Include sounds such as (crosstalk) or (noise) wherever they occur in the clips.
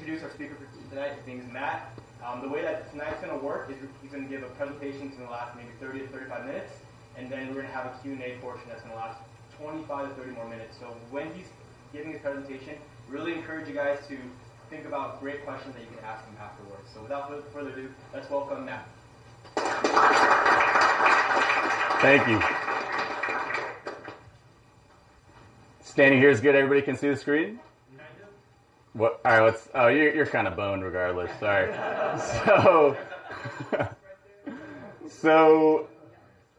introduce our speaker for tonight. His name is Matt. Um, the way that tonight's going to work is he's going to give a presentation that's going to last maybe 30 to 35 minutes, and then we're going to have a Q&A portion that's going to last 25 to 30 more minutes. So when he's giving his presentation, really encourage you guys to think about great questions that you can ask him afterwards. So without further ado, let's welcome Matt. Thank you. Standing here is good. Everybody can see the screen. What? All right. Let's. Oh, you're, you're kind of boned regardless. Sorry. So, (laughs) so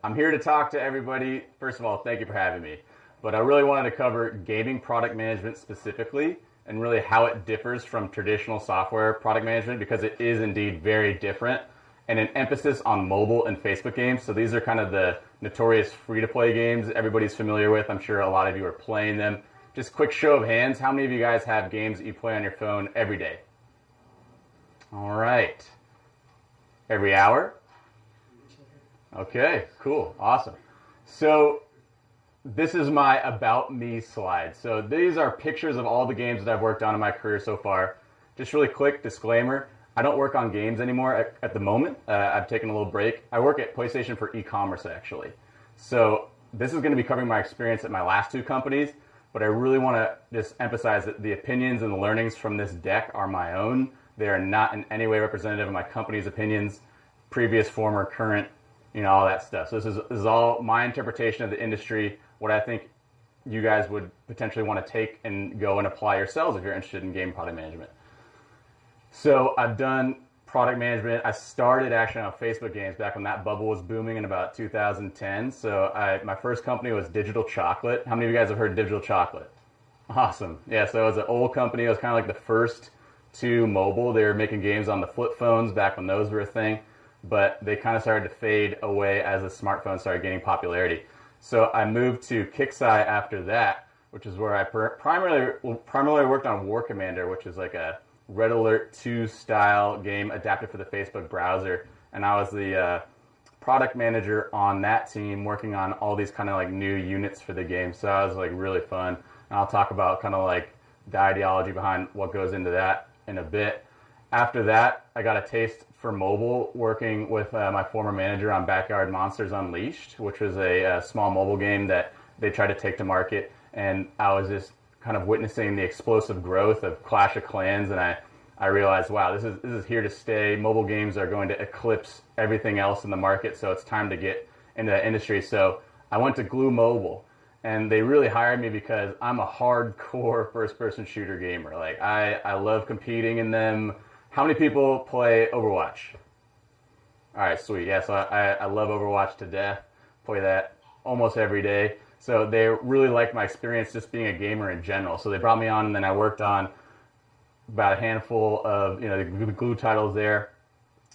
I'm here to talk to everybody. First of all, thank you for having me. But I really wanted to cover gaming product management specifically and really how it differs from traditional software product management because it is indeed very different and an emphasis on mobile and Facebook games. So these are kind of the notorious free to play games everybody's familiar with. I'm sure a lot of you are playing them. Just quick show of hands. How many of you guys have games that you play on your phone every day? All right. Every hour? Okay, cool. Awesome. So this is my about me slide. So these are pictures of all the games that I've worked on in my career so far. Just really quick disclaimer. I don't work on games anymore at, at the moment. Uh, I've taken a little break. I work at PlayStation for e-commerce actually. So this is going to be covering my experience at my last two companies, but I really want to just emphasize that the opinions and the learnings from this deck are my own. They are not in any way representative of my company's opinions, previous, former, current, you know, all that stuff. So this is, this is all my interpretation of the industry, what I think you guys would potentially want to take and go and apply yourselves if you're interested in game product management. So I've done product management. I started actually on Facebook games back when that bubble was booming in about 2010. So I, my first company was Digital Chocolate. How many of you guys have heard Digital Chocolate? Awesome. Yeah, so it was an old company. It was kind of like the first to mobile. They were making games on the flip phones back when those were a thing, but they kind of started to fade away as the smartphone started gaining popularity. So I moved to Kixeye after that, which is where I primarily primarily worked on War Commander, which is like a Red Alert 2 style game adapted for the Facebook browser. And I was the uh, product manager on that team working on all these kind of like new units for the game. So that was like really fun. And I'll talk about kind of like the ideology behind what goes into that in a bit. After that, I got a taste for mobile working with uh, my former manager on Backyard Monsters Unleashed, which was a, a small mobile game that they tried to take to market. And I was just kind of witnessing the explosive growth of Clash of Clans, and I, I realized, wow, this is this is here to stay. Mobile games are going to eclipse everything else in the market, so it's time to get into that industry. So I went to Glu Mobile, and they really hired me because I'm a hardcore first-person shooter gamer. Like I, I love competing in them. How many people play Overwatch? All right, sweet. Yeah, so I, I love Overwatch to death. Play that almost every day. So they really liked my experience just being a gamer in general. So they brought me on, and then I worked on about a handful of you know the Glu titles there,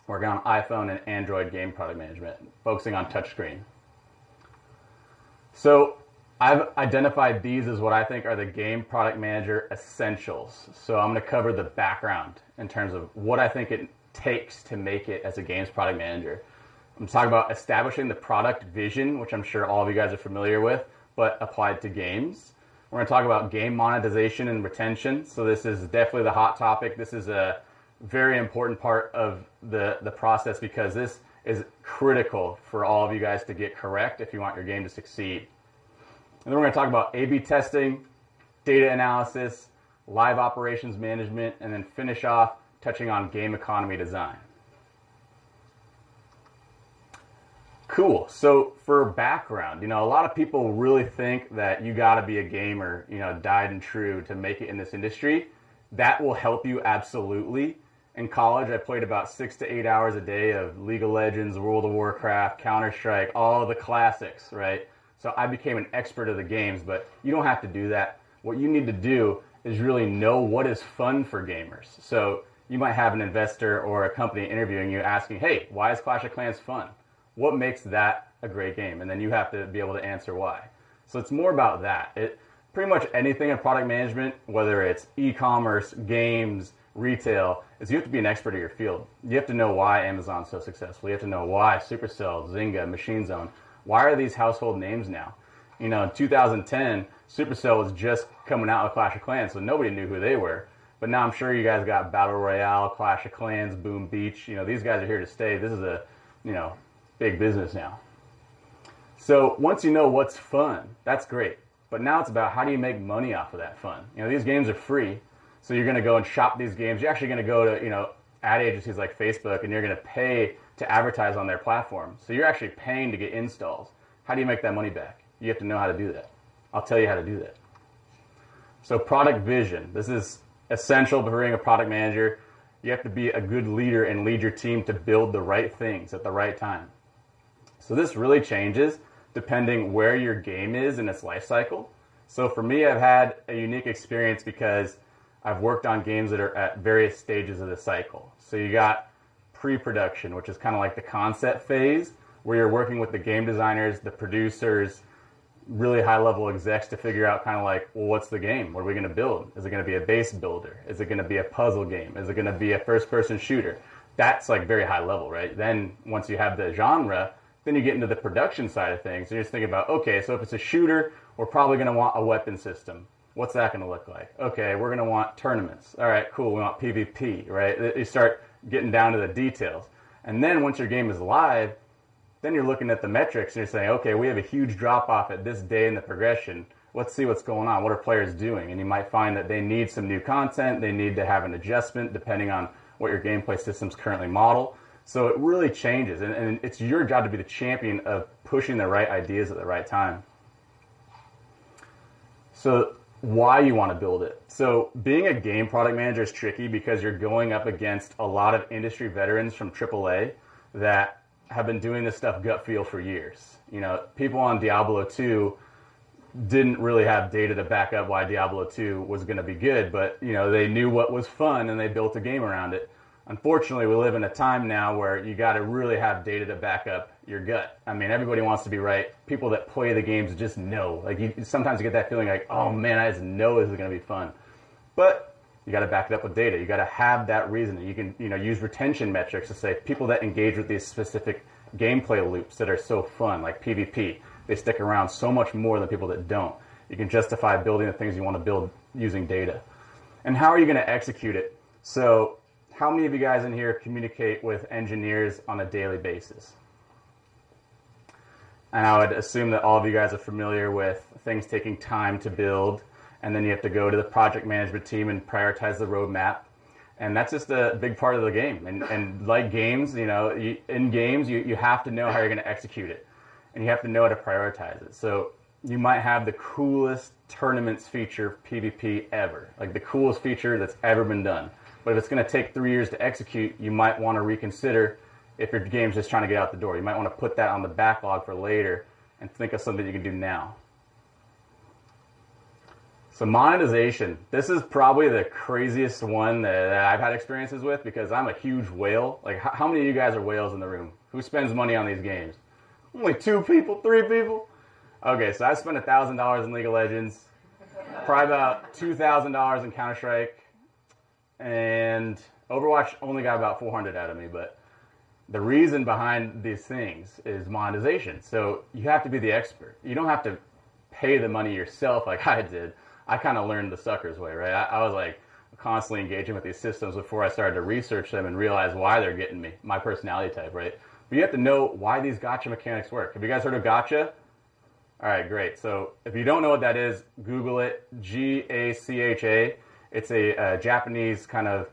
working on iPhone and Android game product management, focusing on touchscreen. So I've identified these as what I think are the game product manager essentials. So I'm going to cover the background in terms of what I think it takes to make it as a games product manager. I'm talking about establishing the product vision, which I'm sure all of you guys are familiar with but applied to games. We're going to talk about game monetization and retention. So this is definitely the hot topic. This is a very important part of the, the process because this is critical for all of you guys to get correct if you want your game to succeed. And then we're going to talk about A-B testing, data analysis, live operations management, and then finish off touching on game economy design. Cool. So for background, you know, a lot of people really think that you got to be a gamer, you know, died and true to make it in this industry. That will help you absolutely. In college, I played about six to eight hours a day of League of Legends, World of Warcraft, Counter Strike, all the classics, right? So I became an expert of the games, but you don't have to do that. What you need to do is really know what is fun for gamers. So you might have an investor or a company interviewing you asking, hey, why is Clash of Clans fun? What makes that a great game? And then you have to be able to answer why. So it's more about that. It pretty much anything in product management, whether it's e-commerce, games, retail, is you have to be an expert of your field. You have to know why Amazon's so successful. You have to know why Supercell, Zynga, Machine Zone. Why are these household names now? You know, in 2010, Supercell was just coming out with Clash of Clans, so nobody knew who they were. But now I'm sure you guys got Battle Royale, Clash of Clans, Boom Beach. You know, these guys are here to stay. This is a, you know, big business now. So once you know what's fun, that's great. But now it's about how do you make money off of that fun? You know, these games are free. So you're going to go and shop these games. You're actually going to go to, you know, ad agencies like Facebook and you're going to pay to advertise on their platform. So you're actually paying to get installs. How do you make that money back? You have to know how to do that. I'll tell you how to do that. So product vision. This is essential for being a product manager. You have to be a good leader and lead your team to build the right things at the right time. So this really changes depending where your game is in its life cycle. So for me, I've had a unique experience because I've worked on games that are at various stages of the cycle. So you got pre-production, which is kind of like the concept phase, where you're working with the game designers, the producers, really high level execs to figure out kind of like, well, what's the game? What are we going to build? Is it going to be a base builder? Is it going to be a puzzle game? Is it going to be a first person shooter? That's like very high level, right? Then once you have the genre, then you get into the production side of things. You're just thinking about, okay, so if it's a shooter, we're probably going to want a weapon system. What's that going to look like? Okay, we're going to want tournaments. All right, cool. We want PvP, right? You start getting down to the details. And then once your game is live, then you're looking at the metrics and you're saying, okay, we have a huge drop off at this day in the progression. Let's see what's going on. What are players doing? And you might find that they need some new content. They need to have an adjustment depending on what your gameplay systems currently model. So it really changes. And, and it's your job to be the champion of pushing the right ideas at the right time. So why you want to build it. So being a game product manager is tricky because you're going up against a lot of industry veterans from AAA that have been doing this stuff gut feel for years. You know, people on Diablo 2 didn't really have data to back up why Diablo 2 was going to be good, but you know, they knew what was fun and they built a game around it. Unfortunately, we live in a time now where you got to really have data to back up your gut. I mean, everybody wants to be right. People that play the games just know. Like you sometimes you get that feeling like, "Oh man, I just know this is going to be fun." But you got to back it up with data. You got to have that reason. You can, you know, use retention metrics to say people that engage with these specific gameplay loops that are so fun, like PvP, they stick around so much more than people that don't. You can justify building the things you want to build using data. And how are you going to execute it? So, how many of you guys in here communicate with engineers on a daily basis? And I would assume that all of you guys are familiar with things taking time to build and then you have to go to the project management team and prioritize the roadmap. And that's just a big part of the game. And, and like games, you know, you, in games, you, you have to know how you're going to execute it. And you have to know how to prioritize it. So you might have the coolest tournaments feature PvP ever, like the coolest feature that's ever been done. But if it's going to take three years to execute, you might want to reconsider if your game's just trying to get out the door. You might want to put that on the backlog for later and think of something you can do now. So monetization, this is probably the craziest one that, I've had experiences with because I'm a huge whale. Like, how, many of you guys are whales in the room? Who spends money on these games? Only two people, three people. Okay, so I spent thousand dollars in League of Legends, probably about two thousand dollars in Counter Strike, and Overwatch only got about four hundred out of me. But the reason behind these things is monetization. So you have to be the expert. You don't have to pay the money yourself like (laughs) I did I kind of learned the sucker's way, right? I, I, was like constantly engaging with these systems before I started to research them and realize why they're getting me, my personality type, right? But you have to know why these gacha mechanics work. Have you guys heard of gacha? All right, great. So if you don't know what that is, Google it. G A C H A. It's a, a Japanese kind of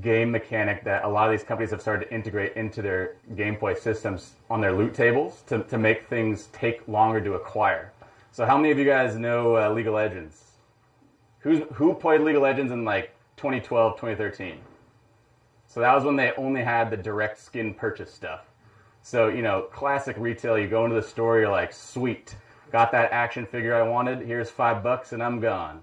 game mechanic that a lot of these companies have started to integrate into their gameplay systems on their loot tables to, to make things take longer to acquire. So how many of you guys know uh, League of Legends? Who's, who played League of Legends in like 2012, 2013? So that was when they only had the direct skin purchase stuff. So, you know, classic retail, you go into the store, you're like, sweet, got that action figure I wanted, here's five bucks and I'm gone.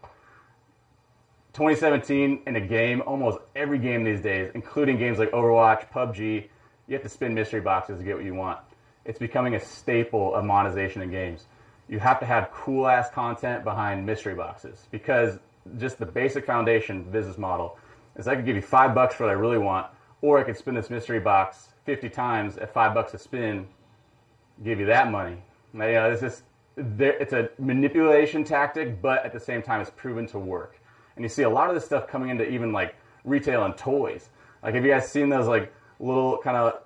2017 in a game, almost every game these days, including games like Overwatch, PUBG, you have to spin mystery boxes to get what you want. It's becoming a staple of monetization in games. You have to have cool ass content behind mystery boxes because just the basic foundation business model is I could give you five bucks for what I really want, or I could spin this mystery box 50 times at five bucks a spin, give you that money. Now, you know, it's just, it's a manipulation tactic, but at the same time, it's proven to work. And you see a lot of this stuff coming into even like retail and toys. Like, have you guys seen those like little kind of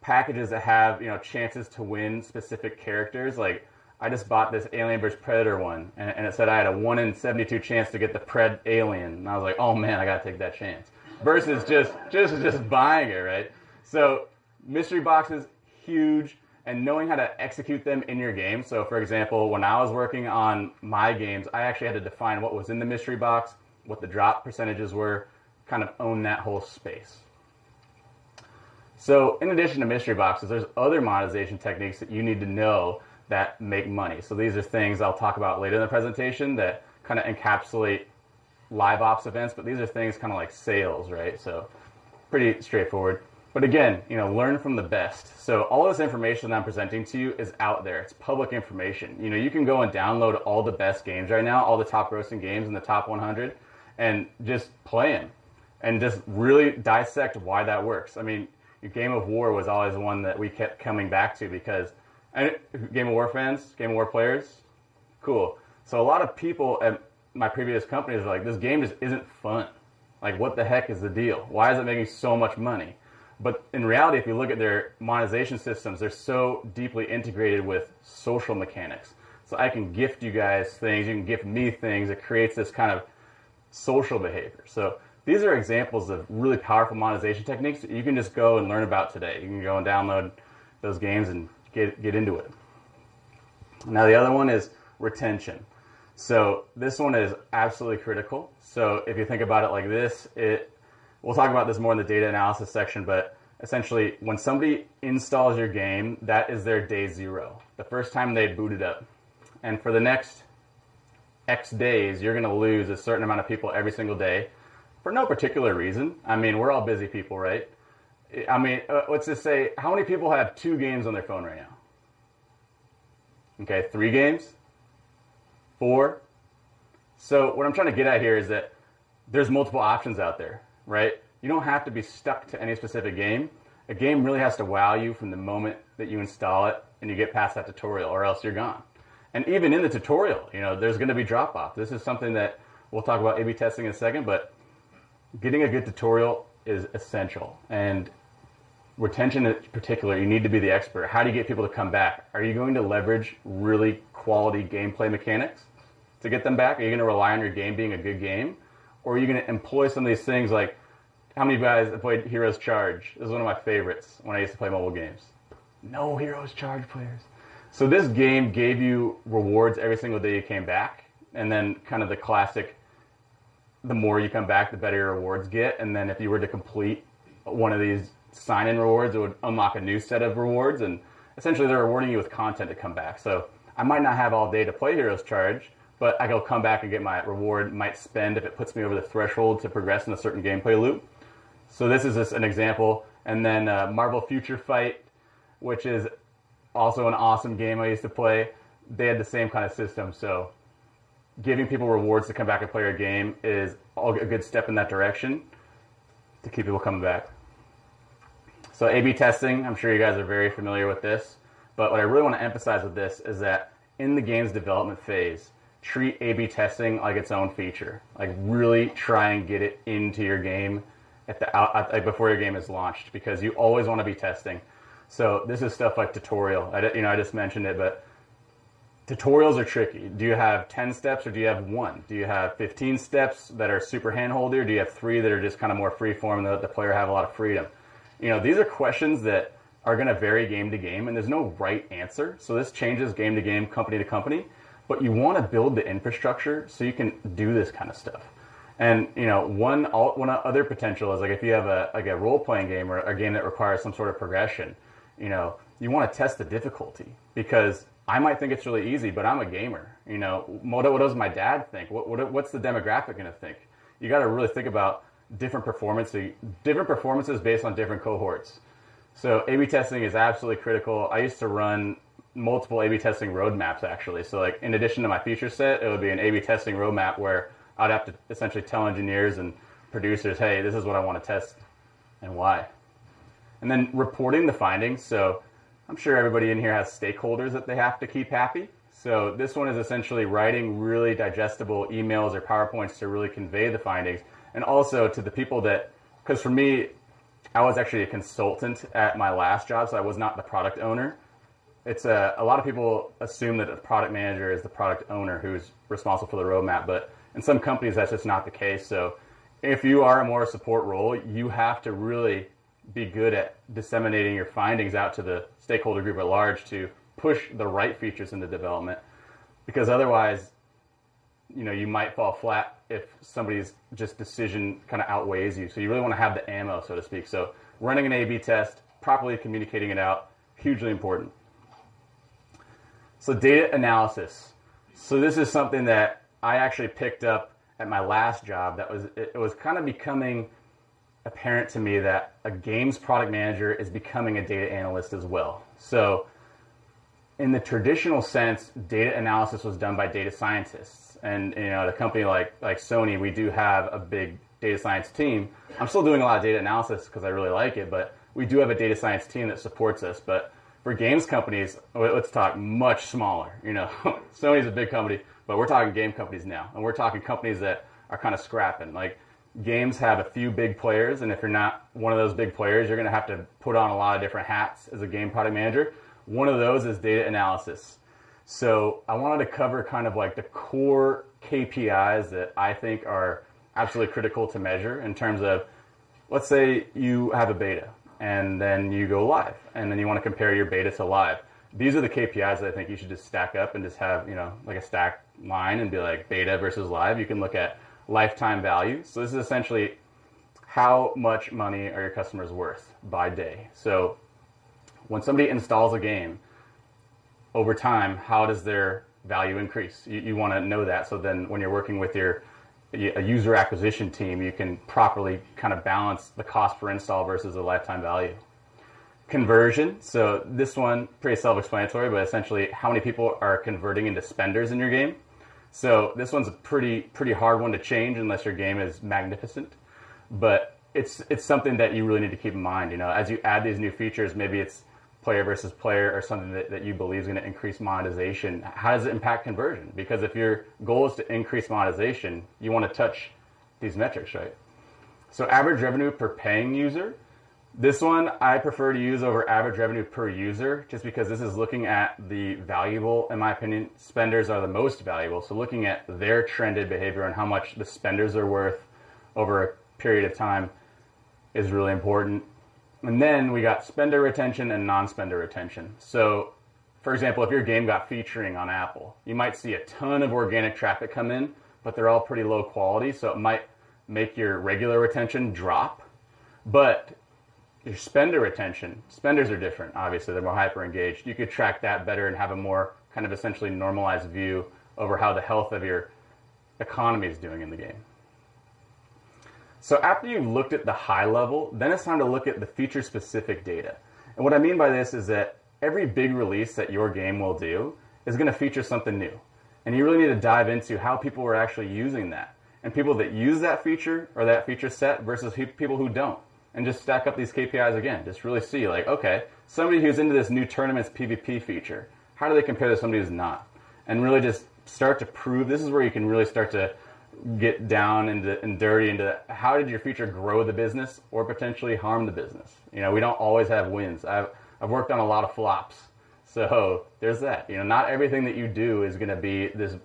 packages that have you know chances to win specific characters? Like, I just bought this Alien vs Predator one, and, and it said I had a one in seventy-two chance to get the Predalien, and I was like, oh man, I gotta take that chance. Versus just just just buying it, right? So mystery boxes, huge, and knowing how to execute them in your game. So, for example, when I was working on my games, I actually had to define what was in the mystery box, what the drop percentages were, kind of own that whole space. So, in addition to mystery boxes, there's other monetization techniques that you need to know that make money. So, these are things I'll talk about later in the presentation that kind of encapsulate live ops events, but these are things kind of like sales, right? So, pretty straightforward. But again, you know, learn from the best. So all this information that I'm presenting to you is out there. It's public information. You know, you can go and download all the best games right now, all the top grossing games in the top 100, and just play them, and just really dissect why that works. I mean, Game of War was always one that we kept coming back to because and Game of War fans, Game of War players, cool. So a lot of people at my previous companies are like, this game just isn't fun. Like, what the heck is the deal? Why is it making so much money? But in reality, if you look at their monetization systems, they're so deeply integrated with social mechanics. So I can gift you guys things, you can gift me things. It creates this kind of social behavior. So these are examples of really powerful monetization techniques that you can just go and learn about today. You can go and download those games and get, get into it. Now, the other one is retention. So this one is absolutely critical. So if you think about it like this, it we'll talk about this more in the data analysis section, but essentially when somebody installs your game, that is their day zero, the first time they boot it up. And for the next X days, you're going to lose a certain amount of people every single day for no particular reason. I mean, we're all busy people, right? I mean, uh, let's just say, how many people have two games on their phone right now? Okay, three games? Four? So, what I'm trying to get at here is that there's multiple options out there right? You don't have to be stuck to any specific game. A game really has to wow you from the moment that you install it and you get past that tutorial, or else you're gone. And even in the tutorial, you know, there's going to be drop off. This is something that we'll talk about A/B testing in a second, but getting a good tutorial is essential. And retention in particular, you need to be the expert. How do you get people to come back? Are you going to leverage really quality gameplay mechanics to get them back? Are you going to rely on your game being a good game? Or are you going to employ some of these things like how many of you guys have played Heroes Charge? This is one of my favorites when I used to play mobile games. No Heroes Charge players. So this game gave you rewards every single day you came back, and then kind of the classic, the more you come back, the better your rewards get. And then if you were to complete one of these sign-in rewards, it would unlock a new set of rewards, and essentially they're rewarding you with content to come back. So I might not have all day to play Heroes Charge, but I will come back and get my reward, might spend if it puts me over the threshold to progress in a certain gameplay loop. So this is just an example. And then uh, Marvel Future Fight, which is also an awesome game I used to play. They had the same kind of system. So giving people rewards to come back and play your game is a good step in that direction to keep people coming back. So A/B testing, I'm sure you guys are very familiar with this. But what I really want to emphasize with this is that in the game's development phase, treat A/B testing like its own feature. Like really try and get it into your game at the out, at, before your game is launched because you always want to be testing. So this is stuff like tutorial. I, you know, I just mentioned it, but tutorials are tricky. Do you have 10 steps or do you have one? Do you have 15 steps that are super handholdy or do you have three that are just kind of more free form and let the player have a lot of freedom? You know, these are questions that are going to vary game to game and there's no right answer. So this changes game to game, company to company but you want to build the infrastructure so you can do this kind of stuff. And you know, one one other potential is like if you have a like a role playing game or a game that requires some sort of progression, you know, you want to test the difficulty because I might think it's really easy, but I'm a gamer. You know, what, what does my dad think? What, what what's the demographic going to think? You got to really think about different performances, different performances based on different cohorts. So A/B testing is absolutely critical. I used to run multiple A/B testing roadmaps actually. So like in addition to my feature set, it would be an A/B testing roadmap where I'd have to essentially tell engineers and producers, hey, this is what I want to test and why. And then reporting the findings. So I'm sure everybody in here has stakeholders that they have to keep happy. So this one is essentially writing really digestible emails or PowerPoints to really convey the findings, and also to the people that, because for me, I was actually a consultant at my last job, so I was not the product owner. It's a, a lot of people assume that the product manager is the product owner who's responsible for the roadmap, but in some companies that's just not the case. So if you are a more support role, you have to really be good at disseminating your findings out to the stakeholder group at large to push the right features into development. Because otherwise you know you might fall flat if somebody's just decision kind of outweighs you. So you really want to have the ammo so to speak. So running an a b test properly communicating it out hugely important so data analysis so this is something that i actually picked up at my last job that was it was kind of becoming apparent to me that a games product manager is becoming a data analyst as well so in the traditional sense, data analysis was done by data scientists. And you know, at a company like like Sony, we do have a big data science team. I'm still doing a lot of data analysis because I really like it, but we do have a data science team that supports us. But for games companies, let's talk much smaller. You know, (laughs) Sony's a big company, but we're talking game companies now, and we're talking companies that are kind of scrapping. Like games have a few big players, and if you're not one of those big players, you're going to have to put on a lot of different hats as a game product manager. One of those is data analysis. So I wanted to cover kind of like the core KPIs that I think are absolutely critical to measure in terms of, let's say you have a beta and then you go live and then you want to compare your beta to live. These are the KPIs that I think you should just stack up and just have, you know, like a stack line and be like beta versus live. You can look at lifetime value. So this is essentially how much money are your customers worth by day. So when somebody installs a game, over time, how does their value increase? You, you want to know that so then when you're working with your a user acquisition team, you can properly kind of balance the cost per install versus the lifetime value. Conversion. So this one pretty self-explanatory, but essentially how many people are converting into spenders in your game. So this one's a pretty pretty hard one to change unless your game is magnificent. But it's it's something that you really need to keep in mind. You know, as you add these new features, maybe it's player versus player or something that, that you believe is going to increase monetization, how does it impact conversion? Because if your goal is to increase monetization, you want to touch these metrics, right? So average revenue per paying user. This one I prefer to use over average revenue per user just because this is looking at the valuable, in my opinion, spenders are the most valuable. So looking at their trended behavior and how much the spenders are worth over a period of time is really important. And then we got spender retention and non-spender retention. So, for example, if your game got featuring on Apple, you might see a ton of organic traffic come in, but they're all pretty low quality, so it might make your regular retention drop. But your spender retention, spenders are different, obviously, they're more hyper engaged. You could track that better and have a more kind of essentially normalized view over how the health of your economy is doing in the game. So after you've looked at the high level, then it's time to look at the feature specific data. And what I mean by this is that every big release that your game will do is going to feature something new. And you really need to dive into how people are actually using that. And people that use that feature or that feature set versus people who don't. And just stack up these KPIs again. Just really see like, okay, somebody who's into this new tournaments PvP feature, how do they compare to somebody who's not? And really just start to prove this is where you can really start to get down into and dirty into how did your feature grow the business or potentially harm the business. You know, we don't always have wins. I've I've worked on a lot of flops, so there's that. You know, not everything that you do is going to be this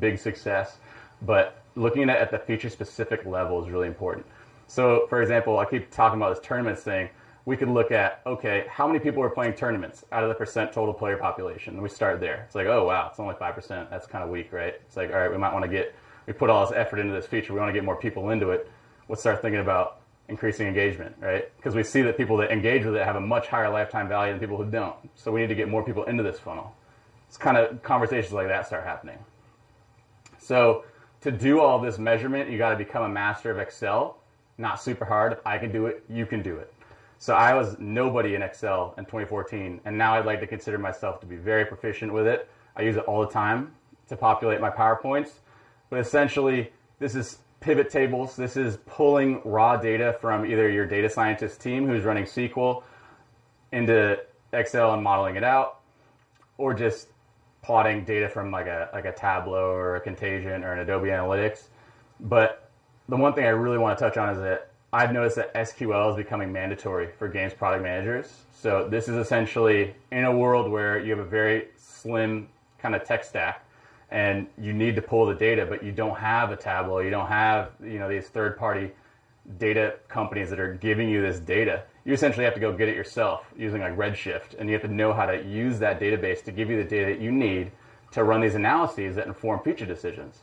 big success, but looking at at the feature specific level is really important. So, for example, I keep talking about this tournaments thing. We could look at okay, how many people are playing tournaments out of the percent total player population? And we start there. It's like, oh wow, it's only five percent. That's kind of weak, right? It's like, all right, we might want to get we put all this effort into this feature. We want to get more people into it. Let's start thinking about increasing engagement, right? Because we see that people that engage with it have a much higher lifetime value than people who don't. So we need to get more people into this funnel. It's kind of conversations like that start happening. So to do all this measurement, you got to become a master of Excel. Not super hard. If I can do it, you can do it. So I was nobody in Excel in 2014, and now I'd like to consider myself to be very proficient with it. I use it all the time to populate my PowerPoints but essentially, this is pivot tables. This is pulling raw data from either your data scientist team who's running SQL into Excel and modeling it out, or just plotting data from like a like a Tableau or a Kontagent or an Adobe Analytics. But the one thing I really want to touch on is that I've noticed that SQL is becoming mandatory for games product managers. So this is essentially in a world where you have a very slim kind of tech stack and you need to pull the data, but you don't have a Tableau, you don't have you know these third party data companies that are giving you this data. You essentially have to go get it yourself using like Redshift, and you have to know how to use that database to give you the data that you need to run these analyses that inform future decisions.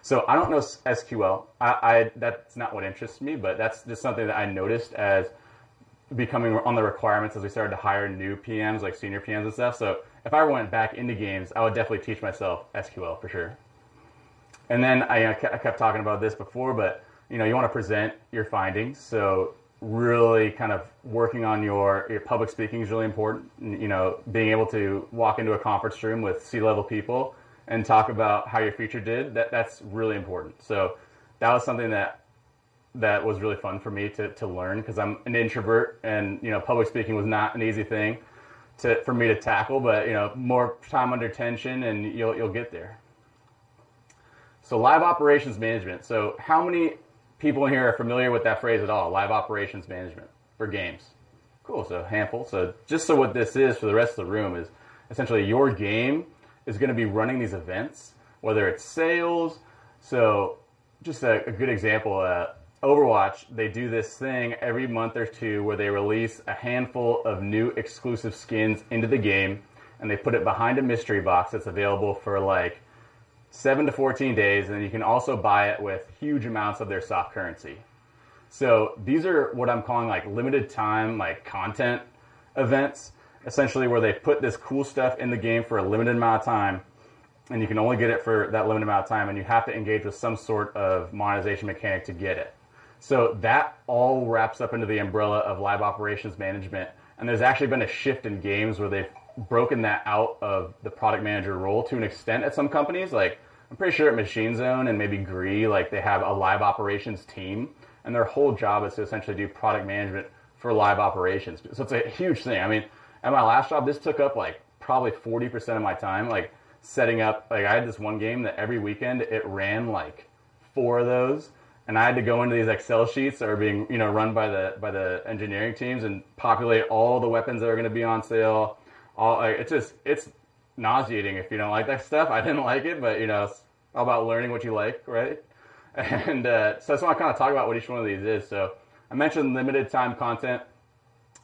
So I don't know SQL. I, I, that's not what interests me, but that's just something that I noticed as becoming on the requirements as we started to hire new PMs, like senior PMs and stuff. So if I went back into games, I would definitely teach myself SQL for sure. And then I, uh, I kept talking about this before, but you know, you want to present your findings. So really kind of working on your, your public speaking is really important. You know, being able to walk into a conference room with C-level people and talk about how your feature did, that, that's really important. So that was something that that was really fun for me to, to learn because I'm an introvert and, you know, public speaking was not an easy thing to, for me to tackle, but, you know, more time under tension and you'll, you'll get there. So live operations management. So how many people in here are familiar with that phrase at all, live operations management for games. Cool, so handful. So just so what this is for the rest of the room is essentially your game is going to be running these events, whether it's sales. So just a, a good example, uh, Overwatch, they do this thing every month or two where they release a handful of new exclusive skins into the game and they put it behind a mystery box that's available for like 7 to 14 days, and then you can also buy it with huge amounts of their soft currency. So these are what I'm calling like limited time, like content events, essentially where they put this cool stuff in the game for a limited amount of time, and you can only get it for that limited amount of time, and you have to engage with some sort of monetization mechanic to get it. So that all wraps up into the umbrella of live operations management. And there's actually been a shift in games where they've broken that out of the product manager role to an extent at some companies. Like I'm pretty sure at Machine Zone and maybe Gree, like they have a live operations team, and their whole job is to essentially do product management for live operations. So it's a huge thing. I mean, at my last job, this took up like probably 40% of my time, like setting up. Like I had this one game that every weekend it ran like four of those, and I had to go into these Excel sheets that are being you know run by the by the engineering teams and populate all the weapons that are going to be on sale all like, it's just it's nauseating if you don't like that stuff. I didn't like it, but you know, it's all about learning what you like, right? (laughs) And uh, so that's why I kind of talk about what each one of these is. So I mentioned limited time content.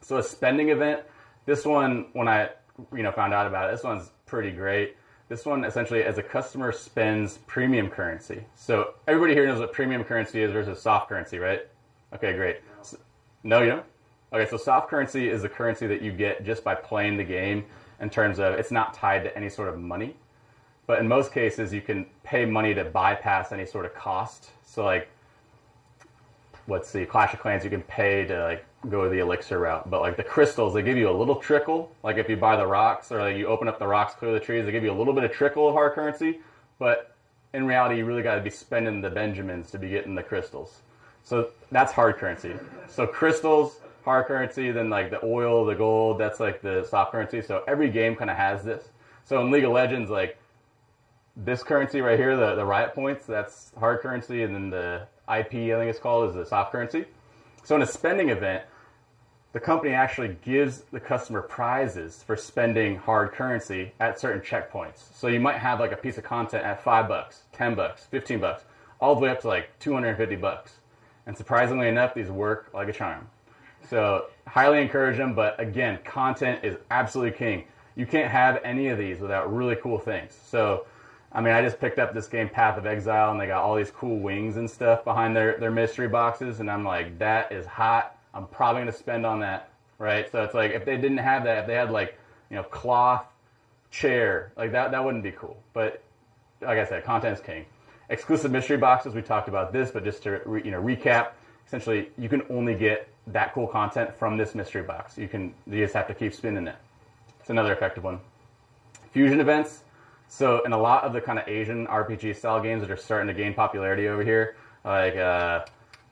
So a spending event. This one, when I you know found out about it, this one's pretty great. This one essentially, as a customer spends premium currency. So everybody here knows what premium currency is versus soft currency, right? Okay, great. No, so, no you don't. Okay, so soft currency is the currency that you get just by playing the game in terms of it's not tied to any sort of money. But in most cases, you can pay money to bypass any sort of cost. So, like, let's see, Clash of Clans, you can pay to like go the elixir route. But like the crystals, they give you a little trickle. Like if you buy the rocks or like you open up the rocks, clear the trees, they give you a little bit of trickle of hard currency. But in reality, you really got to be spending the Benjamins to be getting the crystals. So that's hard currency. So crystals hard currency, then like the oil, the gold, that's like the soft currency. So every game kind of has this. So in League of Legends, like this currency right here, the, the riot points, that's hard currency, and then the IP, I think it's called, is the soft currency. So in a spending event, the company actually gives the customer prizes for spending hard currency at certain checkpoints. So you might have like a piece of content at five bucks, ten bucks, fifteen bucks, all the way up to like 250 bucks. And surprisingly enough, these work like a charm. So highly encourage them. But again, content is absolutely king. You can't have any of these without really cool things. So, I mean, I just picked up this game Path of Exile, and they got all these cool wings and stuff behind their their mystery boxes, and I'm like, that is hot. I'm probably gonna spend on that, right? So it's like if they didn't have that, if they had like, you know, cloth chair, like that, that wouldn't be cool. But like I said, content's king. Exclusive mystery boxes, we talked about this, but just to re, you know recap, essentially, you can only get that cool content from this mystery box. You can you just have to keep spinning it. It's another effective one. Fusion events. So in a lot of the kind of Asian RPG style games that are starting to gain popularity over here, like uh,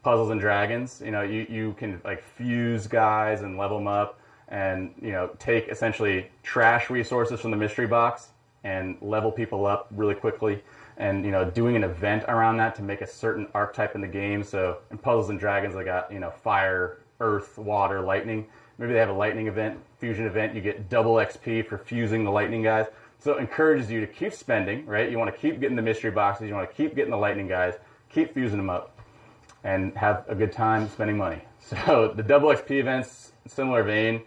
Puzzles and Dragons, you know, you, you can like fuse guys and level them up, and you know take essentially trash resources from the mystery box and level people up really quickly and you know doing an event around that to make a certain archetype in the game. So in puzzles and dragons they got you know fire earth water lightning. Maybe they have a lightning event fusion event. You get double xp for fusing the lightning guys. So it encourages you to keep spending right? You want to keep getting the mystery boxes. You want to keep getting the lightning guys. Keep fusing them up and have a good time spending money (laughs) so the double xp events similar vein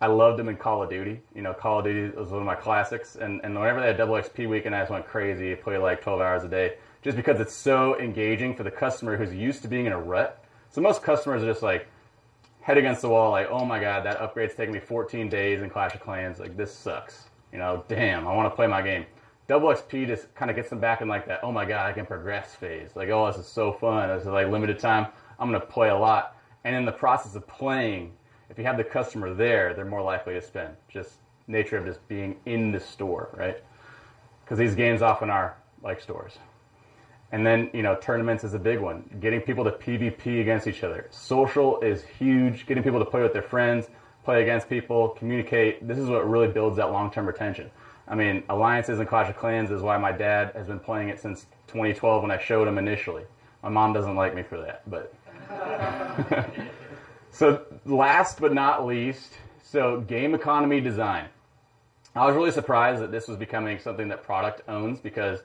I loved them in Call of Duty. You know, Call of Duty was one of my classics, and, and whenever they had double XP weekend, I just went crazy, played like 12 hours a day, just because it's so engaging for the customer who's used to being in a rut. So most customers are just like head against the wall, like, oh my god, that upgrade's taking me 14 days in Clash of Clans, like this sucks. You know, damn, I want to play my game. Double XP just kind of gets them back in like that, oh my god, I can progress phase. Like, oh, this is so fun. This is like limited time. I'm gonna play a lot, and in the process of playing if you have the customer there, they're more likely to spend. Just nature of just being in the store, right? Because these games often are like stores. And then, you know, tournaments is a big one. Getting people to PvP against each other. Social is huge. Getting people to play with their friends, play against people, communicate. This is what really builds that long term retention. I mean, alliances and Clash of Clans is why my dad has been playing it since 2012 when I showed him initially. My mom doesn't like me for that, but. (laughs) So last but not least, so game economy design. I was really surprised that this was becoming something that product owns because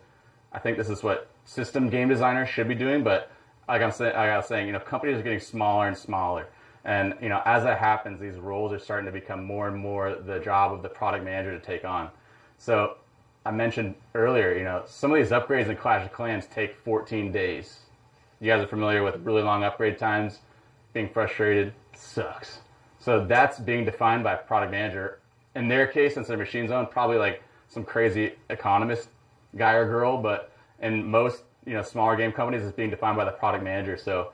I think this is what system game designers should be doing. But like I'm saying, like I was saying, you know, companies are getting smaller and smaller, and you know, as that happens, these roles are starting to become more and more the job of the product manager to take on. So I mentioned earlier, you know, some of these upgrades in Clash of Clans take 14 days. You guys are familiar with really long upgrade times being frustrated sucks. So that's being defined by a product manager. In their case, since they're machine zone, probably like some crazy economist guy or girl, but in most you know smaller game companies, it's being defined by the product manager. So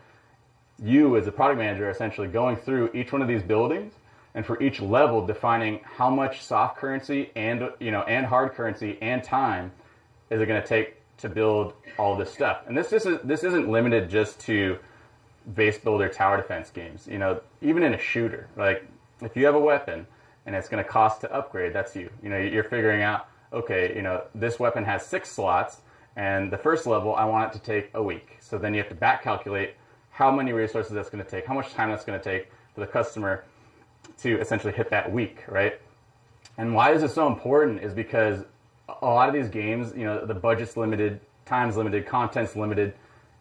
you, as a product manager, are essentially going through each one of these buildings and for each level defining how much soft currency and you know and hard currency and time is it going to take to build all this stuff. And this, is this isn't limited just to base builder tower defense games. You know, even in a shooter, like if you have a weapon and it's going to cost to upgrade, that's you. You know, you're figuring out, okay, you know, this weapon has six slots, and the first level I want it to take a week. So then you have to back calculate how many resources that's going to take, how much time that's going to take for the customer to essentially hit that week, right? And why is this so important is because a lot of these games, you know, the budget's limited, time's limited, content's limited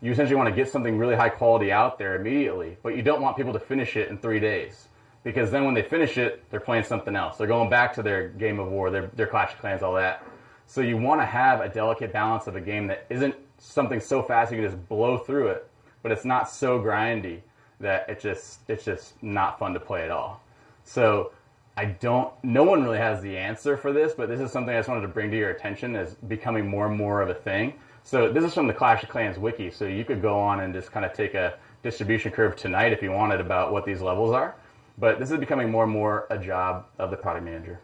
you essentially want to get something really high quality out there immediately, but you don't want people to finish it in three days. Because then when they finish it, they're playing something else. They're going back to their game of war, their, their Clash of Clans, all that. So you want to have a delicate balance of a game that isn't something so fast you can just blow through it, but it's not so grindy that it just it's just not fun to play at all. So I don't. No one really has the answer for this, but this is something I just wanted to bring to your attention as becoming more and more of a thing. So this is from the Clash of Clans wiki. So you could go on and just kind of take a distribution curve tonight if you wanted about what these levels are. But this is becoming more and more a job of the product manager.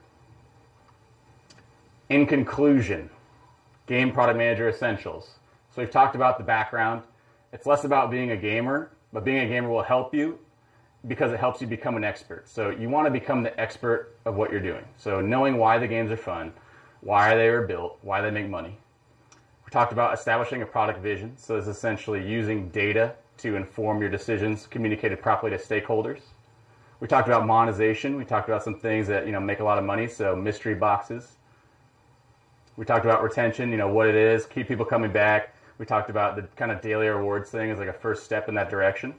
In conclusion, game product manager essentials. So we've talked about the background. It's less about being a gamer, but being a gamer will help you because it helps you become an expert. So you want to become the expert of what you're doing. So knowing why the games are fun, why they were built, why they make money. We talked about establishing a product vision. So it's essentially using data to inform your decisions, communicated properly to stakeholders. We talked about monetization. We talked about some things that you know make a lot of money. So mystery boxes. We talked about retention. You know what it is, keep people coming back. We talked about the kind of daily rewards thing as like a first step in that direction.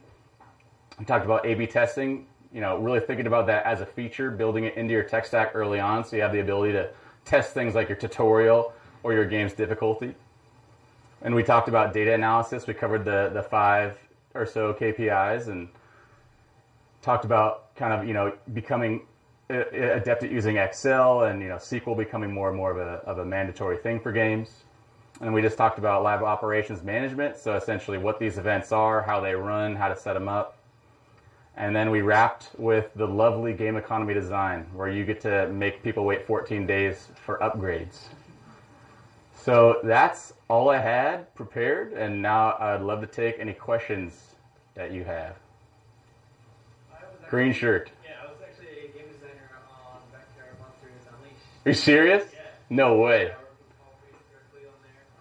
We talked about A/B testing. You know, really thinking about that as a feature, building it into your tech stack early on, so you have the ability to test things like your tutorial or your game's difficulty. And we talked about data analysis. We covered the, the five or so KPIs and talked about kind of, you know, becoming uh, uh, adept at using Excel and, you know, SQL becoming more and more of a, of a mandatory thing for games. And we just talked about live operations management. So essentially what these events are, how they run, how to set them up. And then we wrapped with the lovely game economy design where you get to make people wait 14 days for upgrades. So that's all I had prepared, and now I'd love to take any questions that you have. Green shirt. Yeah, I was actually a game designer on Backyard Monsters Unleashed. Are you serious? Yeah. No way.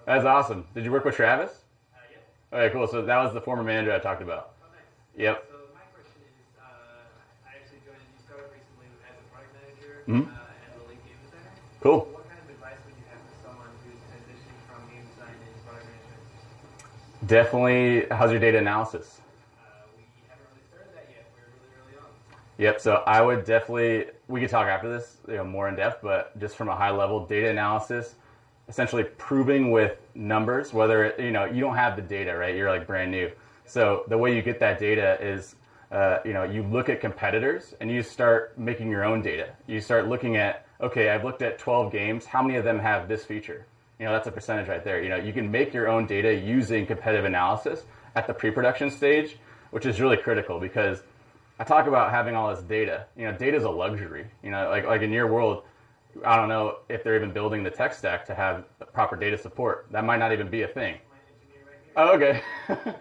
That's awesome. Did you work with Travis? Uh, yep. Okay, cool. So that was the former manager I talked about. Oh, nice. Yep. Mm-hmm. started that yet. We're really early on. Yep. So I would definitely. We could talk after this, you know, more in depth, but just from a high level, data analysis, essentially proving with numbers whether it, you know you don't have the data, right? You're like brand new. So the way you get that data is, uh, you know, you look at competitors and you start making your own data. You start looking at, okay, I've looked at 12 games. How many of them have this feature? You know, that's a percentage right there. You know, you can make your own data using competitive analysis at the pre-production stage, which is really critical because I talk about having all this data. You know, data is a luxury. You know, like like in your world, I don't know if they're even building the tech stack to have proper data support. That might not even be a thing. Right. Oh, okay. (laughs)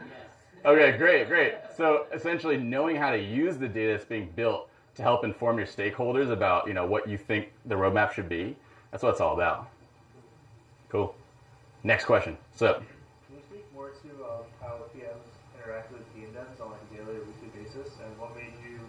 okay, great, great. So essentially, knowing how to use the data that's being built to help inform your stakeholders about you know what you think the roadmap should be. That's what it's all about. Cool. Next question. So, Can you speak more to um, how PMs interact with game devs on like a daily or weekly basis, and what made you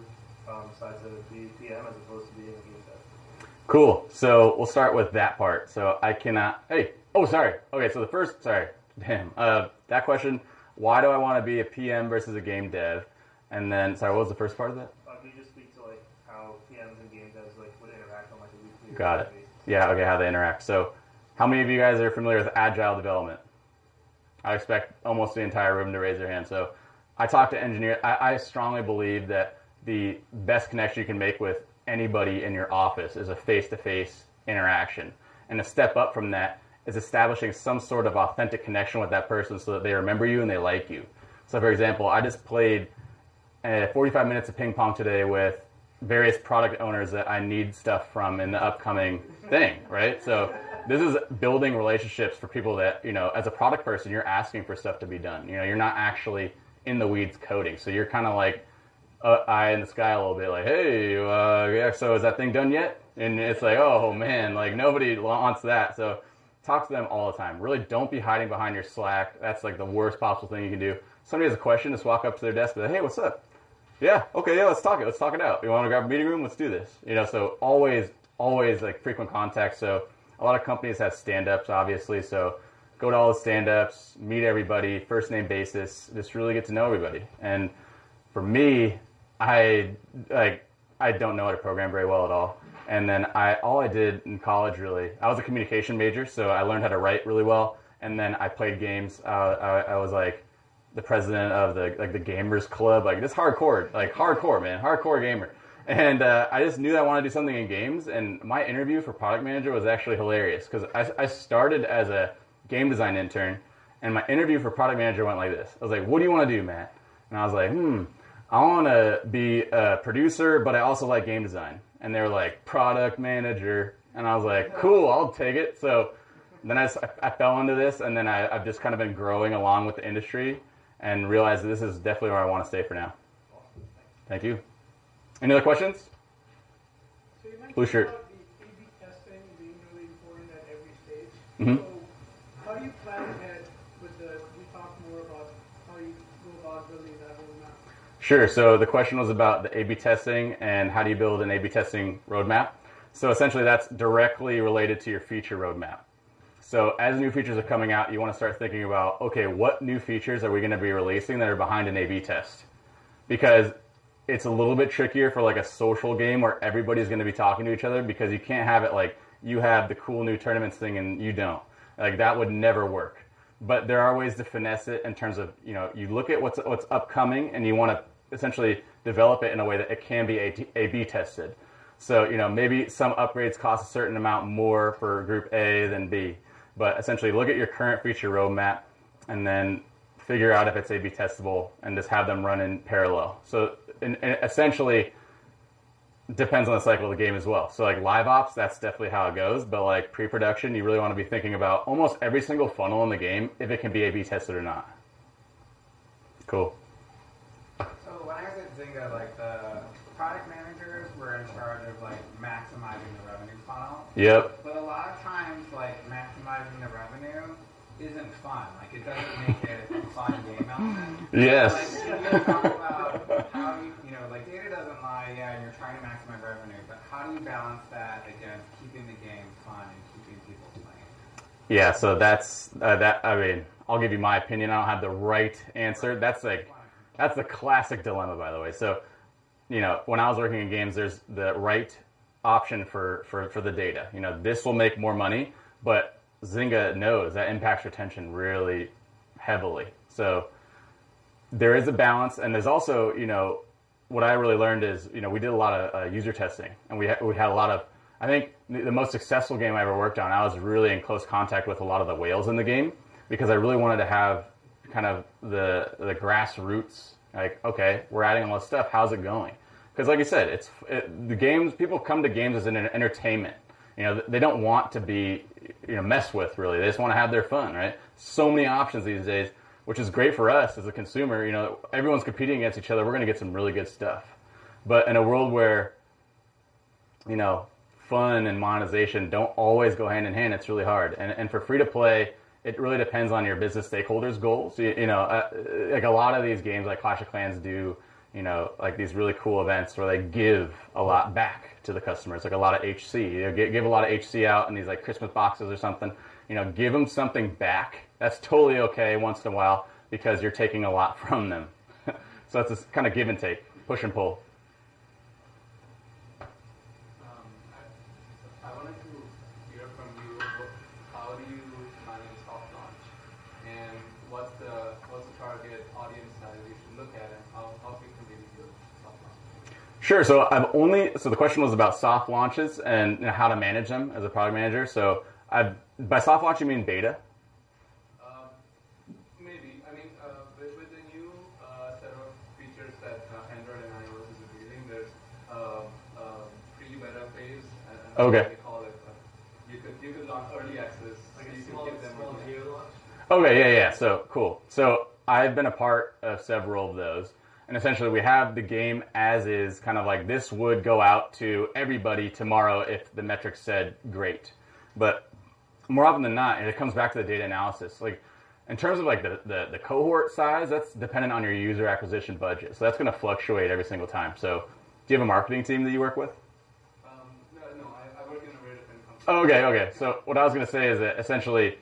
um, decide to be PM as opposed to being a game dev? Cool. So we'll start with that part. So I cannot. Hey. Oh, sorry. Okay. So the first. Sorry. (laughs) Damn. Uh, that question. Why do I want to be a PM versus a game dev? And then, sorry, what was the first part of that? Uh, can you just speak to like how PMs and game devs like would interact on like a weekly Got it. basis? Yeah. Okay. How they interact. So, how many of you guys are familiar with agile development? I expect almost the entire room to raise their hand. So, I talk to engineers. I, I strongly believe that the best connection you can make with anybody in your office is a face-to-face interaction, and a step up from that is establishing some sort of authentic connection with that person so that they remember you and they like you. So, for example, I just played uh, 45 minutes of ping pong today with various product owners that I need stuff from in the upcoming thing, right? So this is building relationships for people that, you know, as a product person, you're asking for stuff to be done. You know, you're not actually in the weeds coding. So you're kind of like uh, eye in the sky a little bit, like, hey, uh, yeah, so is that thing done yet? And it's like, oh man, like nobody wants that. So talk to them all the time. Really don't be hiding behind your Slack. That's like the worst possible thing you can do. Somebody has a question, just walk up to their desk and like, hey, what's up? Yeah, okay, yeah, let's talk it. Let's talk it out. You want to grab a meeting room? Let's do this. You know, so always, always like frequent contact. So a lot of companies have stand-ups, obviously. So go to all the stand-ups, meet everybody, first name basis, just really get to know everybody. And for me, I like I don't know how to program very well at all. And then I all I did in college really, I was a communication major, so I learned how to write really well. And then I played games. Uh, I, I was like the president of the like the gamers club, like this hardcore, like hardcore man, hardcore gamer. And uh, I just knew I wanted to do something in games. And my interview for product manager was actually hilarious because I, I started as a game design intern, and my interview for product manager went like this. I was like, "What do you want to do, Matt?" And I was like, "Hmm, I want to be a producer, but I also like game design." And they were like, "Product manager," and I was like, "Cool, I'll take it." So then I, I fell into this, and then I, I've just kind of been growing along with the industry and realized that this is definitely where I want to stay for now. Thank you. Any other questions? So you Blue shirt. about the A/B testing being really important mm-hmm at every stage. Mhm. So how do you plan ahead with the? We talk more about how you go about building that roadmap. Sure. So the question was about the A/B testing and how do you build an A/B testing roadmap. So essentially, that's directly related to your feature roadmap. So as new features are coming out, you want to start thinking about okay, what new features are we going to be releasing that are behind an A/B test? Because it's a little bit trickier for like a social game where everybody's going to be talking to each other because you can't have it like you have the cool new tournaments thing and you don't. Like that would never work. But there are ways to finesse it in terms of you know you look at what's what's upcoming and you want to essentially develop it in a way that it can be A/B tested. So you know maybe some upgrades cost a certain amount more for Group A than B, but essentially look at your current feature roadmap and then figure out if it's A/B testable and just have them run in parallel. So in essentially depends on the cycle of the game as well. So like live ops, that's definitely how it goes. But like pre-production, you really want to be thinking about almost every single funnel in the game if it can be A/B tested or not. Cool. So when I was at Zynga, like the product managers were in charge of like maximizing the revenue funnel. Yep. But a lot of times, like maximizing the revenue isn't fun. Like it doesn't make it a fun game element. (laughs) Yes. Like, you talk about how you, you know, like data doesn't lie, yeah, and you're trying to maximize revenue, but how do you balance that against keeping the game fun and keeping people playing? Yeah, so that's uh, that. I mean, I'll give you my opinion. I don't have the right answer. That's like that's the classic dilemma, by the way. So, you know, when I was working in games, there's the right option for for for the data. You know, this will make more money, but Zynga knows that impacts retention really heavily. So there is a balance, and there's also, you know, what I really learned is, you know, we did a lot of uh, user testing, and we ha- we had a lot of. I think the the most successful game I ever worked on, I was really in close contact with a lot of the whales in the game because I really wanted to have kind of the the grassroots. Like, okay, we're adding all this stuff. How's it going? Because, like you said, it's it, the games. People come to games as an entertainment. You know, they don't want to be you know messed with really. They just want to have their fun, right? So many options these days, which is great for us as a consumer. You know, everyone's competing against each other. We're going to get some really good stuff. But in a world where you know fun and monetization don't always go hand in hand, it's really hard. And and for free to play, it really depends on your business stakeholders' goals. You, you know, uh, like a lot of these games, like Clash of Clans, do you know like these really cool events where they give a lot back to the customers, like a lot of HC. You know, give, give a lot of HC out in these like Christmas boxes or something. You know, give them something back. That's totally okay once in a while because you're taking a lot (laughs) from them. so it's this kind of give and take, push and pull. Target audience size you should look at, and how how big can they be good soft launch? Sure. So I've only so the question was about soft launches and you know, how to manage them as a product manager. So I've by soft launch you mean beta? Um, maybe. I mean, uh, with, with the new uh, set of features that uh, Android and iOS is revealing, there's pre-beta phase. And, and Okay. What they call it. But you could you could launch early access. Like so small, could give them small launch. Okay, yeah, yeah. So cool. So I've been a part of several of those. And essentially, we have the game as is, kind of like this would go out to everybody tomorrow if the metrics said great. But more often than not, and it comes back to the data analysis. Like in terms of like the, the, the cohort size, that's dependent on your user acquisition budget. So that's going to fluctuate every single time. So do you have a marketing team that you work with? Um, no, no, I, I work in a very different company. Oh, okay, okay. So what I was going to say is that essentially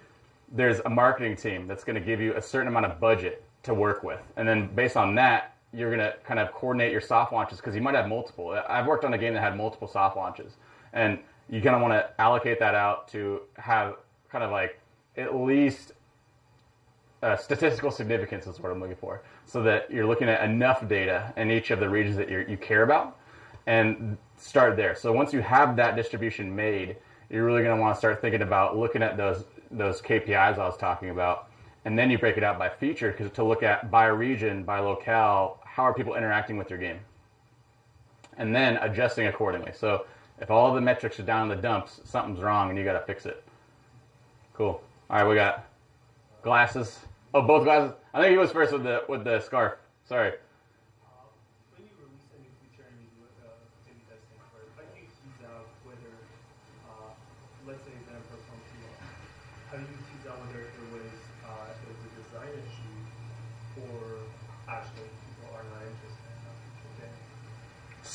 there's a marketing team that's going to give you a certain amount of budget to work with, and then based on that, you're going to kind of coordinate your soft launches because you might have multiple. I've worked on a game that had multiple soft launches, and you kind of want to allocate that out to have kind of like at least uh, statistical significance is what I'm looking for, so that you're looking at enough data in each of the regions that you you care about, and start there. So once you have that distribution made, you're really going to want to start thinking about looking at those those KPIs I was talking about, and then you break it out by feature because to look at by region, by locale, how are people interacting with your game, and then adjusting accordingly. So if all the metrics are down in the dumps, something's wrong, and you got to fix it. Cool. All right, we got glasses. Oh, both glasses. I think he was first with the with the scarf. Sorry. Uh, when you release a new feature and you do uh, A/B testing, right, how do you tease out whether, uh, let's say that performs well, how do you tease out whether it was uh, it was a design issue or actually people are not interested in that feature? Okay.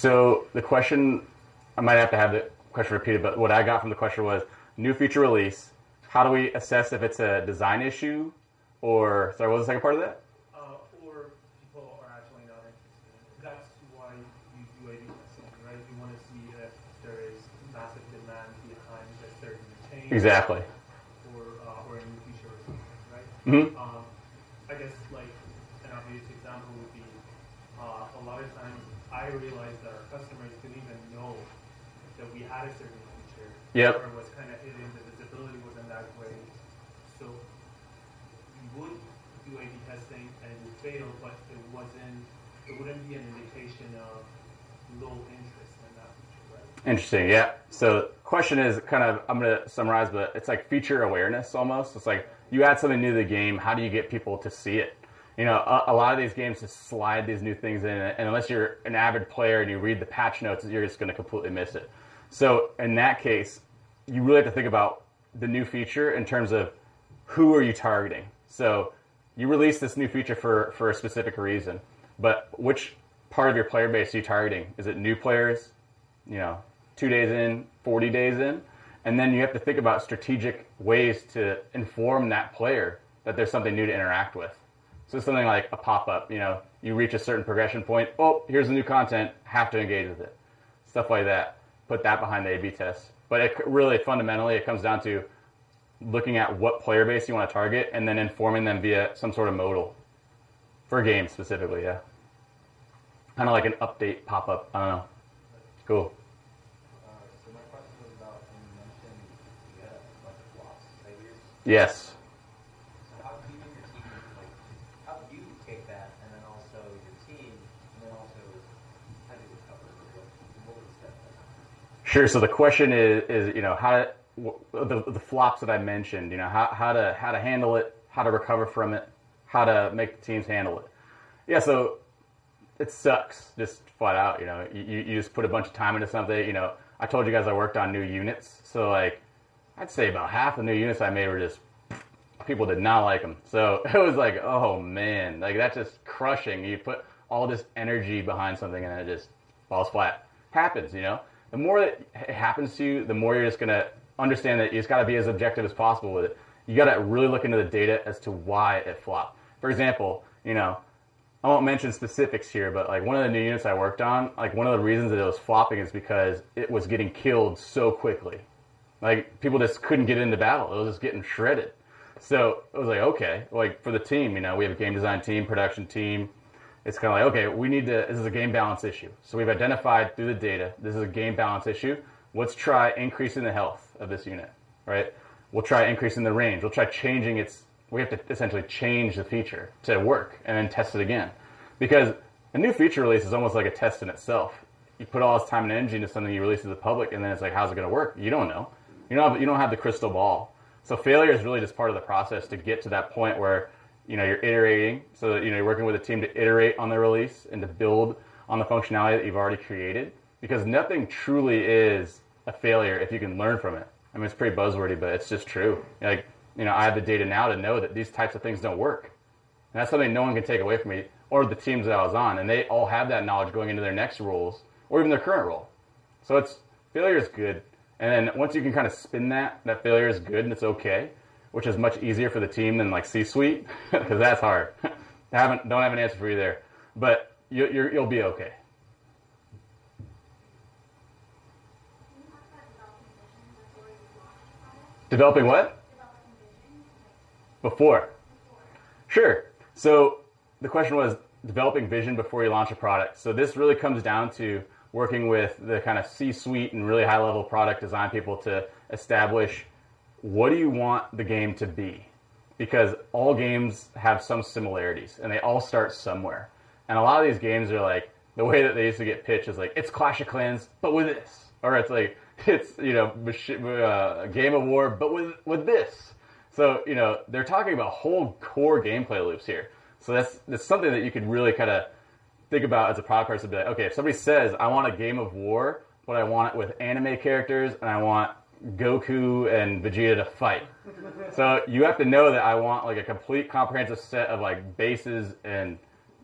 So the question, I might have to have the question repeated, but what I got from the question was new feature release. How do we assess if it's a design issue or sorry, what was the second part of that? Uh, or people are actually not interested. That's why you do A/B testing, right? You want to see if there is massive demand behind a certain change. Exactly. or, uh, or a new feature or something, right? hmm Um, I guess like an obvious example would be uh, a lot of times I realize that our customers didn't even know that had a certain feature. Yep. Was kind of hidden, the visibility wasn't that great. So you would do A/B testing and it would fail, but it wasn't. It wouldn't be an indication of low interest in that feature, right? Interesting. Yeah. So question is kind of I'm going to summarize, but it's like feature awareness almost. It's like you add something new to the game. How do you get people to see it? You know, a, a lot of these games just slide these new things in, and unless you're an avid player and you read the patch notes, you're just going to completely miss it. So in that case, you really have to think about the new feature in terms of who are you targeting? So you release this new feature for, for a specific reason, but which part of your player base are you targeting? Is it new players? You know, two days in, 40 days in? And then you have to think about strategic ways to inform that player that there's something new to interact with. So something like a pop-up, you know, you reach a certain progression point, oh, here's the new content, have to engage with it. Stuff like that. Put that behind the A-B test. But it really, fundamentally, it comes down to looking at what player base you want to target and then informing them via some sort of modal. For a game specifically, yeah. Kind of like an update pop-up, I don't know. Cool. Uh, so my question was about when you mentioned you had a bunch of flops failures. Yes. So how do you and your team like how do you take that and then also your team and then also how do you recover what what were the steps like? Sure. So the question is, is you know, how to, the, the flops that I mentioned, you know, how, how to how to handle it, how to recover from it, how to make the teams handle it. Yeah. So it sucks, just flat out. You know, you, you just put a bunch of time into something. You know, I told you guys I worked on new units, so like, I'd say about half the new units I made were just people did not like them. So (laughs) it was like, oh man, like that's just crushing. You put all this energy behind something and it just falls flat. Happens, you know. The more it happens to you, the more you're just gonna understand that you just gotta be as objective as possible with it. You gotta really look into the data as to why it flopped. For example, you know, I won't mention specifics here, but like one of the new units I worked on, like one of the reasons that it was flopping is because it was getting killed so quickly. Like people just couldn't get into battle. It was just getting shredded. So it was like, okay, like for the team, you know, we have a game design team, production team. It's kind of like, okay, we need to, this is a game balance issue. So we've identified through the data, this is a game balance issue. Let's try increasing the health of this unit, right? We'll try increasing the range. We'll try changing its, we have to essentially change the feature to work and then test it again. Because a new feature release is almost like a test in itself. You put all this time and energy into something you release to the public, and then it's like, how's it going to work? You don't know. You don't have, you don't have the crystal ball. So failure is really just part of the process to get to that point where you know you're iterating. So that, you know you're working with a team to iterate on the release and to build on the functionality that you've already created. Because nothing truly is a failure if you can learn from it. I mean, it's pretty buzzwordy, but it's just true. Like you know, I have the data now to know that these types of things don't work. And that's something no one can take away from me or the teams that I was on. And they all have that knowledge going into their next roles or even their current role. So it's failure is good. And then once you can kind of spin that, that failure is good and it's okay, which is much easier for the team than like C-suite (laughs) because that's hard. (laughs) I haven't don't have an answer for you there, but you, you're, you'll be okay. You developing you what? Before. Sure. So the question was developing vision before you launch a product. So this really comes down to working with the kind of C-suite and really high-level product design people to establish what do you want the game to be? Because all games have some similarities and they all start somewhere. And a lot of these games are like the way that they used to get pitched is like it's Clash of Clans but with this, or it's like (laughs) it's you know uh, Game of War but with with this. So you know they're talking about whole core gameplay loops here. So that's that's something that you could really kind of think about as a product person. Be like, okay, if somebody says I want a game of war, but I want it with anime characters and I want Goku and Vegeta to fight. so you have to know that I want like a complete comprehensive set of like bases and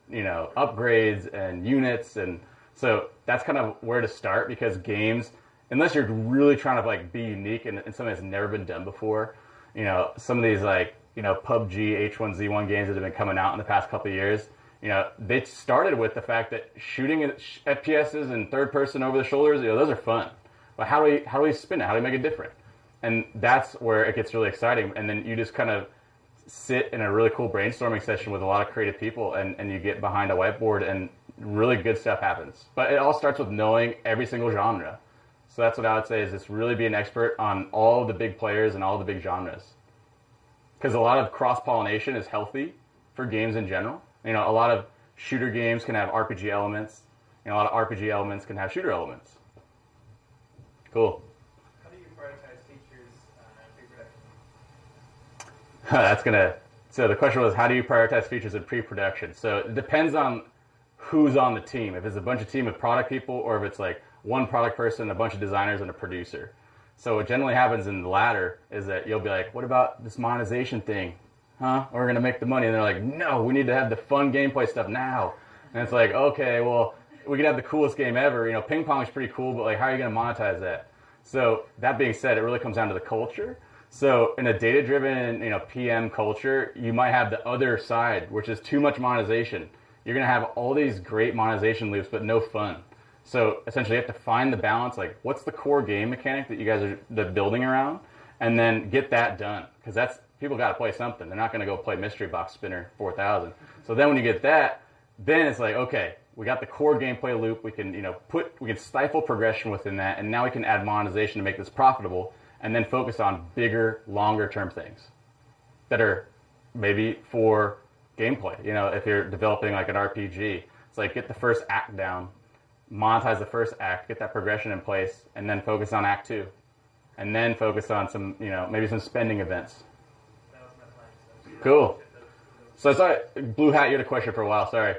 you know upgrades and units and so that's kind of where to start because games unless you're really trying to like be unique and, and something that's never been done before you know some of these like you know pubg h1z1 games that have been coming out in the past couple years you know they started with the fact that shooting fps's and third person over the shoulders you know those are fun but how do we how do we spin it how do we make it different and that's where it gets really exciting and then you just kind of sit in a really cool brainstorming session with a lot of creative people and, and you get behind a whiteboard and really good stuff happens. But it all starts with knowing every single genre. So that's what I would say is just really be an expert on all the big players and all the big genres. Because a lot of cross pollination is healthy for games in general. You know, a lot of shooter games can have RPG elements, and a lot of RPG elements can have shooter elements. Cool. How do you prioritize features uh, and pre-production? (laughs) That's gonna. So the question was, how do you prioritize features in pre-production? So it depends on who's on the team. If it's a bunch of team of product people, or if it's like one product person, a bunch of designers, and a producer. So what generally happens in the latter is that you'll be like, "What about this monetization thing? Huh? We're gonna make the money." And they're like, "No, we need to have the fun gameplay stuff now." And it's like, okay, well, we could have the coolest game ever. You know, ping pong is pretty cool, but like, how are you gonna monetize that? So that being said, it really comes down to the culture. So in a data-driven, you know, PM culture, you might have the other side, which is too much monetization. You're gonna have all these great monetization loops, but no fun. So essentially, you have to find the balance. Like, what's the core game mechanic that you guys are the building around, and then get that done because that's people got to play something. They're not going to go play Mystery Box Spinner 4000. So then when you get that, then it's like, okay, we got the core gameplay loop. We can you know put we can stifle progression within that, and now we can add monetization to make this profitable, and then focus on bigger, longer term things that are maybe for gameplay. You know, if you're developing like an RPG, it's like get the first act down, monetize the first act, get that progression in place, and then focus on act two, and then focus on some, you know, maybe some spending events. Cool. So I Blue Hat. You had a question for a while. Sorry.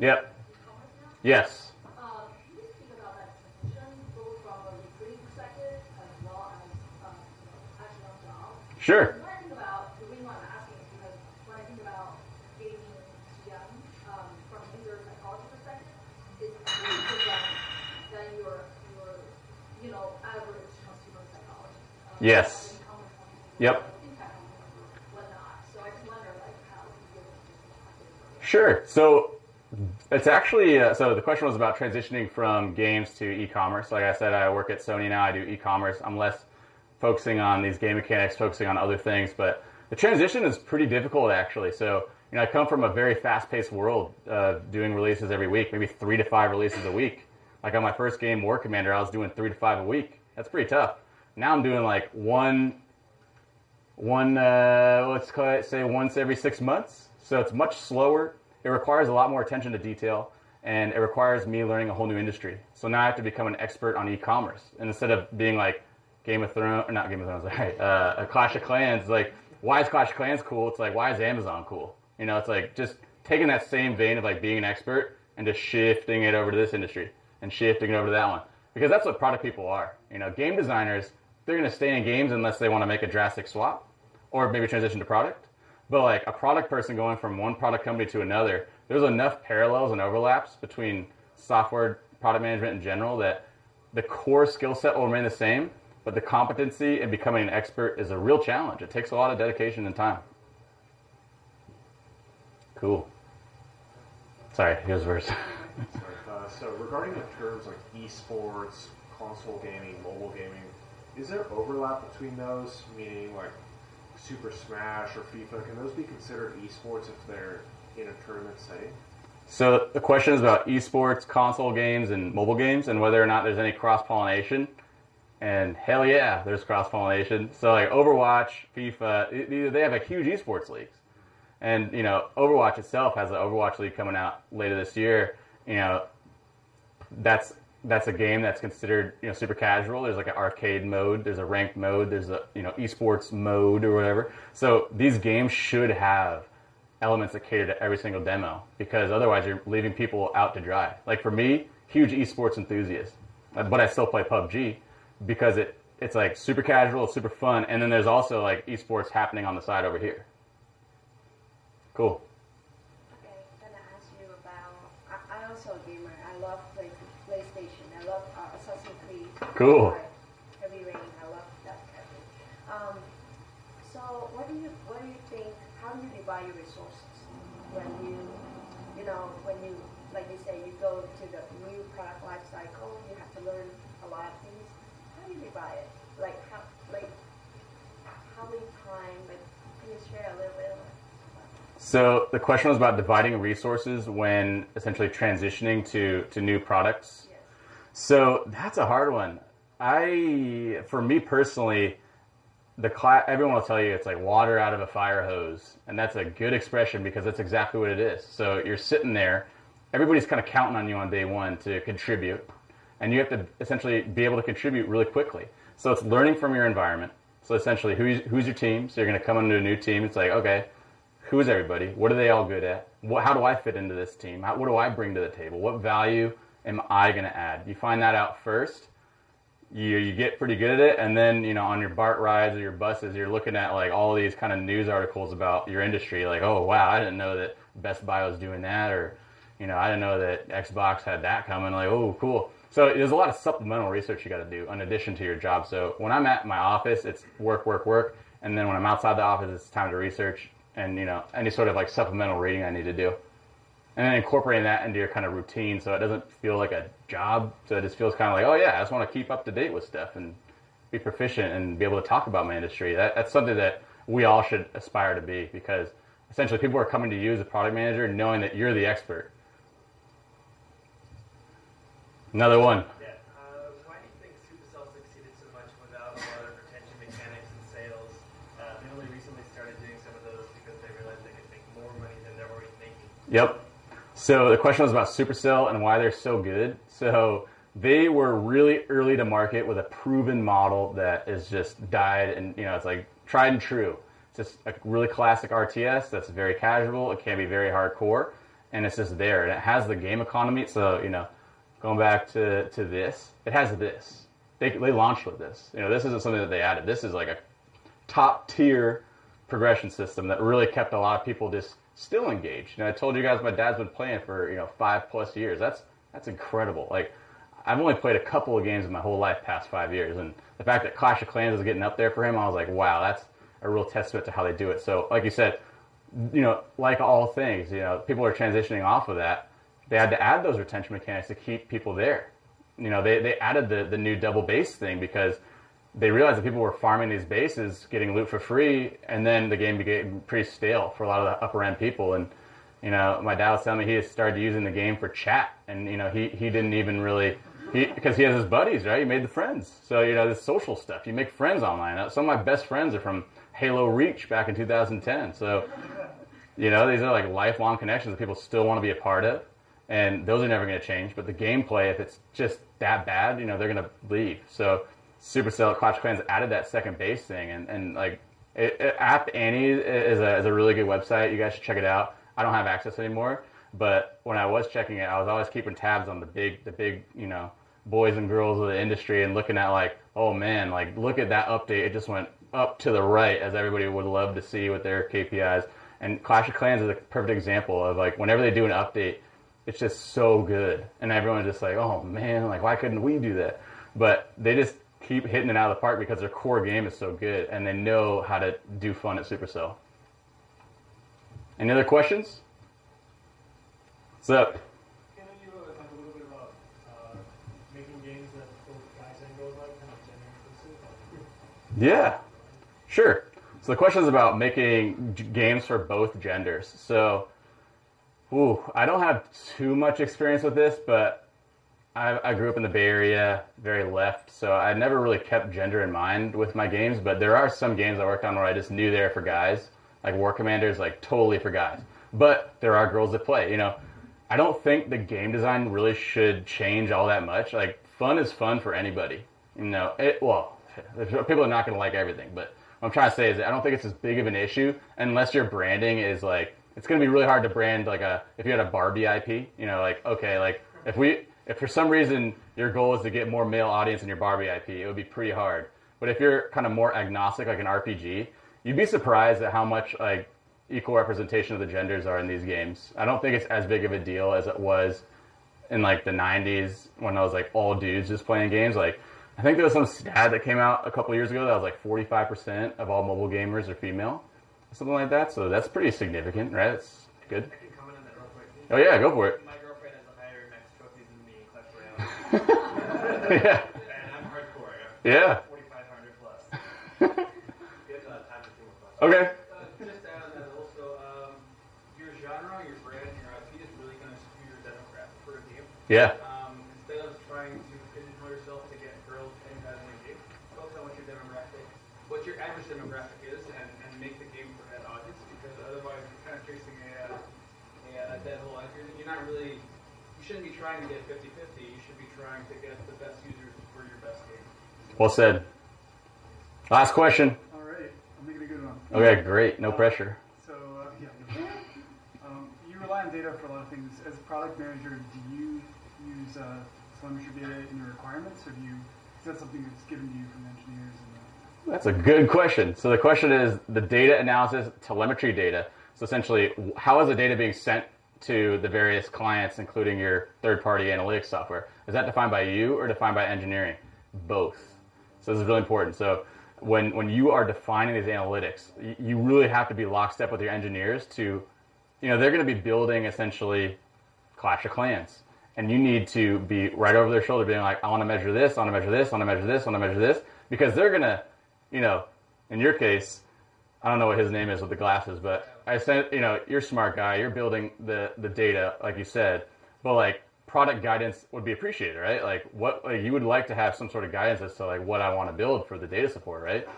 On job? Sure. Yes. Yep. Sure. So it's actually uh, so the question was about transitioning from games to e-commerce. Like I said, I work at Sony now. I do e-commerce. I'm less focusing on these game mechanics, focusing on other things. But the transition is pretty difficult actually. So you know, I come from a very fast-paced world, uh, doing releases every week, maybe three to five releases a week. Like on my first game, War Commander, I was doing three to five a week. That's pretty tough. Now I'm doing like one one uh, let's call it say once every six months. So it's much slower. It requires a lot more attention to detail, and it requires me learning a whole new industry. So now I have to become an expert on e-commerce, and instead of being like Game of Thrones, or not Game of Thrones, (laughs) right? Uh, a Clash of Clans. Like, why is Clash of Clans cool? It's like, why is Amazon cool? You know, it's like just taking that same vein of like being an expert and just shifting it over to this industry and shifting it over to that one because that's what product people are. You know, game designers they're going to stay in games unless they want to make a drastic swap or maybe transition to product. But like a product person going from one product company to another, there's enough parallels and overlaps between software product management in general that the core skill set will remain the same, but the competency in becoming an expert is a real challenge. It takes a lot of dedication and time. Cool. Sorry, here's verse. (laughs) Uh, so regarding the terms like esports, console gaming, mobile gaming, is there overlap between those? Meaning like Super Smash or FIFA, can those be considered esports if they're in a tournament setting? So the question is about esports, console games, and mobile games, and whether or not there's any cross pollination. And hell yeah, there's cross pollination. So like Overwatch, FIFA, they have a huge esports leagues, and you know Overwatch itself has an Overwatch league coming out later this year. You know, that's that's a game that's considered you know super casual. There's like an arcade mode, there's a ranked mode, there's a you know esports mode or whatever. So these games should have elements that cater to every single demo because otherwise you're leaving people out to dry. Like for me, huge esports enthusiast, uh, but I still play PUBG because it it's like super casual, super fun, and then there's also like esports happening on the side over here. Cool. Cool. Heavy Rain. I love that. Um, so what do you what do you think? How do you divide your resources when you you know when you like you say you go to the new product life cycle? You have to learn a lot of things. How do you divide it? Like how like how many time? Like can you share a little bit? So the question was about dividing resources when essentially transitioning to, to new products. Yes. So that's a hard one. I, for me personally, the cla- everyone will tell you it's like water out of a fire hose, and that's a good expression because that's exactly what it is. So you're sitting there, everybody's kind of counting on you on day one to contribute, and you have to essentially be able to contribute really quickly. So it's learning from your environment. So essentially, who's who's your team? So you're going to come into a new team. It's like okay, who is everybody? What are they all good at? What, how do I fit into this team? How, what do I bring to the table? What value am I going to add? You find that out first. You you get pretty good at it, and then you know on your BART rides or your buses, you're looking at like all these kind of news articles about your industry. Like, oh wow, I didn't know that Best Buy was doing that, or you know, I didn't know that Xbox had that coming. Like, oh cool. So there's a lot of supplemental research you got to do in addition to your job. So when I'm at my office, it's work, work, work, and then when I'm outside the office, it's time to research and you know any sort of like supplemental reading I need to do, and then incorporating that into your kind of routine so it doesn't feel like a job. So it just feels kind of like, oh yeah, I just want to keep up to date with stuff and be proficient and be able to talk about my industry. That, that's something that we all should aspire to be because essentially people are coming to you as a product manager knowing that you're the expert. Another one. Yeah. Uh, why do you think Supercell succeeded so much without a lot of retention mechanics and sales? Uh, they only recently started doing some of those because they realized they could make more money than they're already making. Yep. So the question was about Supercell and why they're so good. So they were really early to market with a proven model that is just died and you know it's like tried and true. It's just a really classic RTS that's very casual. It can be very hardcore, and it's just there. And it has the game economy. So you know, going back to to this, it has this. They they launched with this. You know, this isn't something that they added. This is like a top tier progression system that really kept a lot of people just still engaged. And I told you guys my dad's been playing for you know five plus years. That's that's incredible. Like I've only played a couple of games in my whole life past five years, and the fact that Clash of Clans is getting up there for him, I was like, wow, that's a real testament to how they do it. So, like you said, you know, like all things, you know, people are transitioning off of that. They had to add those retention mechanics to keep people there. You know, they, they added the, the new double base thing because they realized that people were farming these bases, getting loot for free, and then the game became pretty stale for a lot of the upper end people. And you know, my dad was telling me he started using the game for chat, and you know, he he didn't even really he because he has his buddies, right? He made the friends, so you know, this social stuff. You make friends online. Some of my best friends are from Halo Reach back in 2010. So you know, these are like lifelong connections that people still want to be a part of, and those are never going to change. But the gameplay, if it's just that bad, you know, they're going to leave. So Supercell Clash Clans added that second base thing, and, and like it, it, App Annie is a, is a really good website. You guys should check it out. I don't have access anymore, but when I was checking it, I was always keeping tabs on the big the big you know boys and girls of the industry and looking at like oh man like look at that update it just went up to the right as everybody would love to see with their KPIs and Clash of Clans is a perfect example of like whenever they do an update it's just so good and everyone's just like oh man like why couldn't we do that but they just keep hitting it out of the park because their core game is so good and they know how to do fun at Supercell. Any other questions? What's up? Can you uh, talk a little bit about uh, making games that both guys and girls like, kind of gender? Yeah, sure. So the question is about making g- games for both genders. So, ooh, I don't have too much experience with this, but I, I grew up in the Bay Area, very left, so I never really kept gender in mind with my games. But there are some games I worked on where I just knew they're for guys, like War Commanders, like totally for guys. But there are girls that play. You know, I don't think the game design really should change all that much. Like fun is fun for anybody. You know, it well, (laughs) people are not going to like everything, but what I'm trying to say is I don't think it's as big of an issue unless your branding is like it's going to be really hard to brand like a if you had a Barbie IP. You know, like okay, like if we if for some reason your goal is to get more male audience in your Barbie IP, it would be pretty hard. But if you're kind of more agnostic, like an RPG, you'd be surprised at how much like equal representation of the genders are in these games. I don't think it's as big of a deal as it was in like the 90s when I was like all dudes just playing games. Like I think there was some stat that came out a couple years ago that was like 45% of all mobile gamers are female, something like that. So that's pretty significant, right? It's good. I can comment on that real quick. Oh yeah, go for it. More questions. (laughs) Okay. Uh, just to add that also, um, your genre, your brand, your IP is really going to skew your demographic for a game. Yeah. Um, instead of trying to pigeonhole yourself to get girls and guys in the game, focus on what your demographic, what your average demographic is, and, and make the game for that audience. Because otherwise, you're kind of chasing a, uh, a, a dead hole. You're, you're not really, you shouldn't be trying to get 50-50. You should be trying to get the best users for your best game. Well said. Last question. All right, I'm making a good one. Okay, great. No pressure. So, uh, yeah. Um, you rely on data for a lot of things. As a product manager, do you use uh, telemetry data in your requirements, or do you? Is that something that's given to you from engineers? And, uh, That's a good question. So the question is the data analysis, telemetry data. So essentially, how is the data being sent to the various clients, including your third-party analytics software? Is that defined by you or defined by engineering? Both. So this is really important. So when when you are defining these analytics, you really have to be lockstep with your engineers to, you know, they're going to be building essentially Clash of Clans. And you need to be right over their shoulder being like, I want to measure this, I want to measure this, I want to measure this, I want to measure this. Because they're going to, you know, in your case, I don't know what his name is with the glasses, but I said, you know, you're smart guy, you're building the, the data, like you said, but like product guidance would be appreciated, right? Like what, like you would like to have some sort of guidance as to like what I want to build for the data support, right?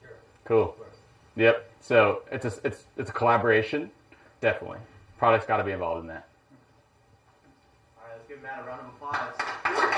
Sure. Cool. Yep. So it's a, it's, it's a collaboration, definitely. Product's got to be involved in that. All right, let's give Matt a round of applause.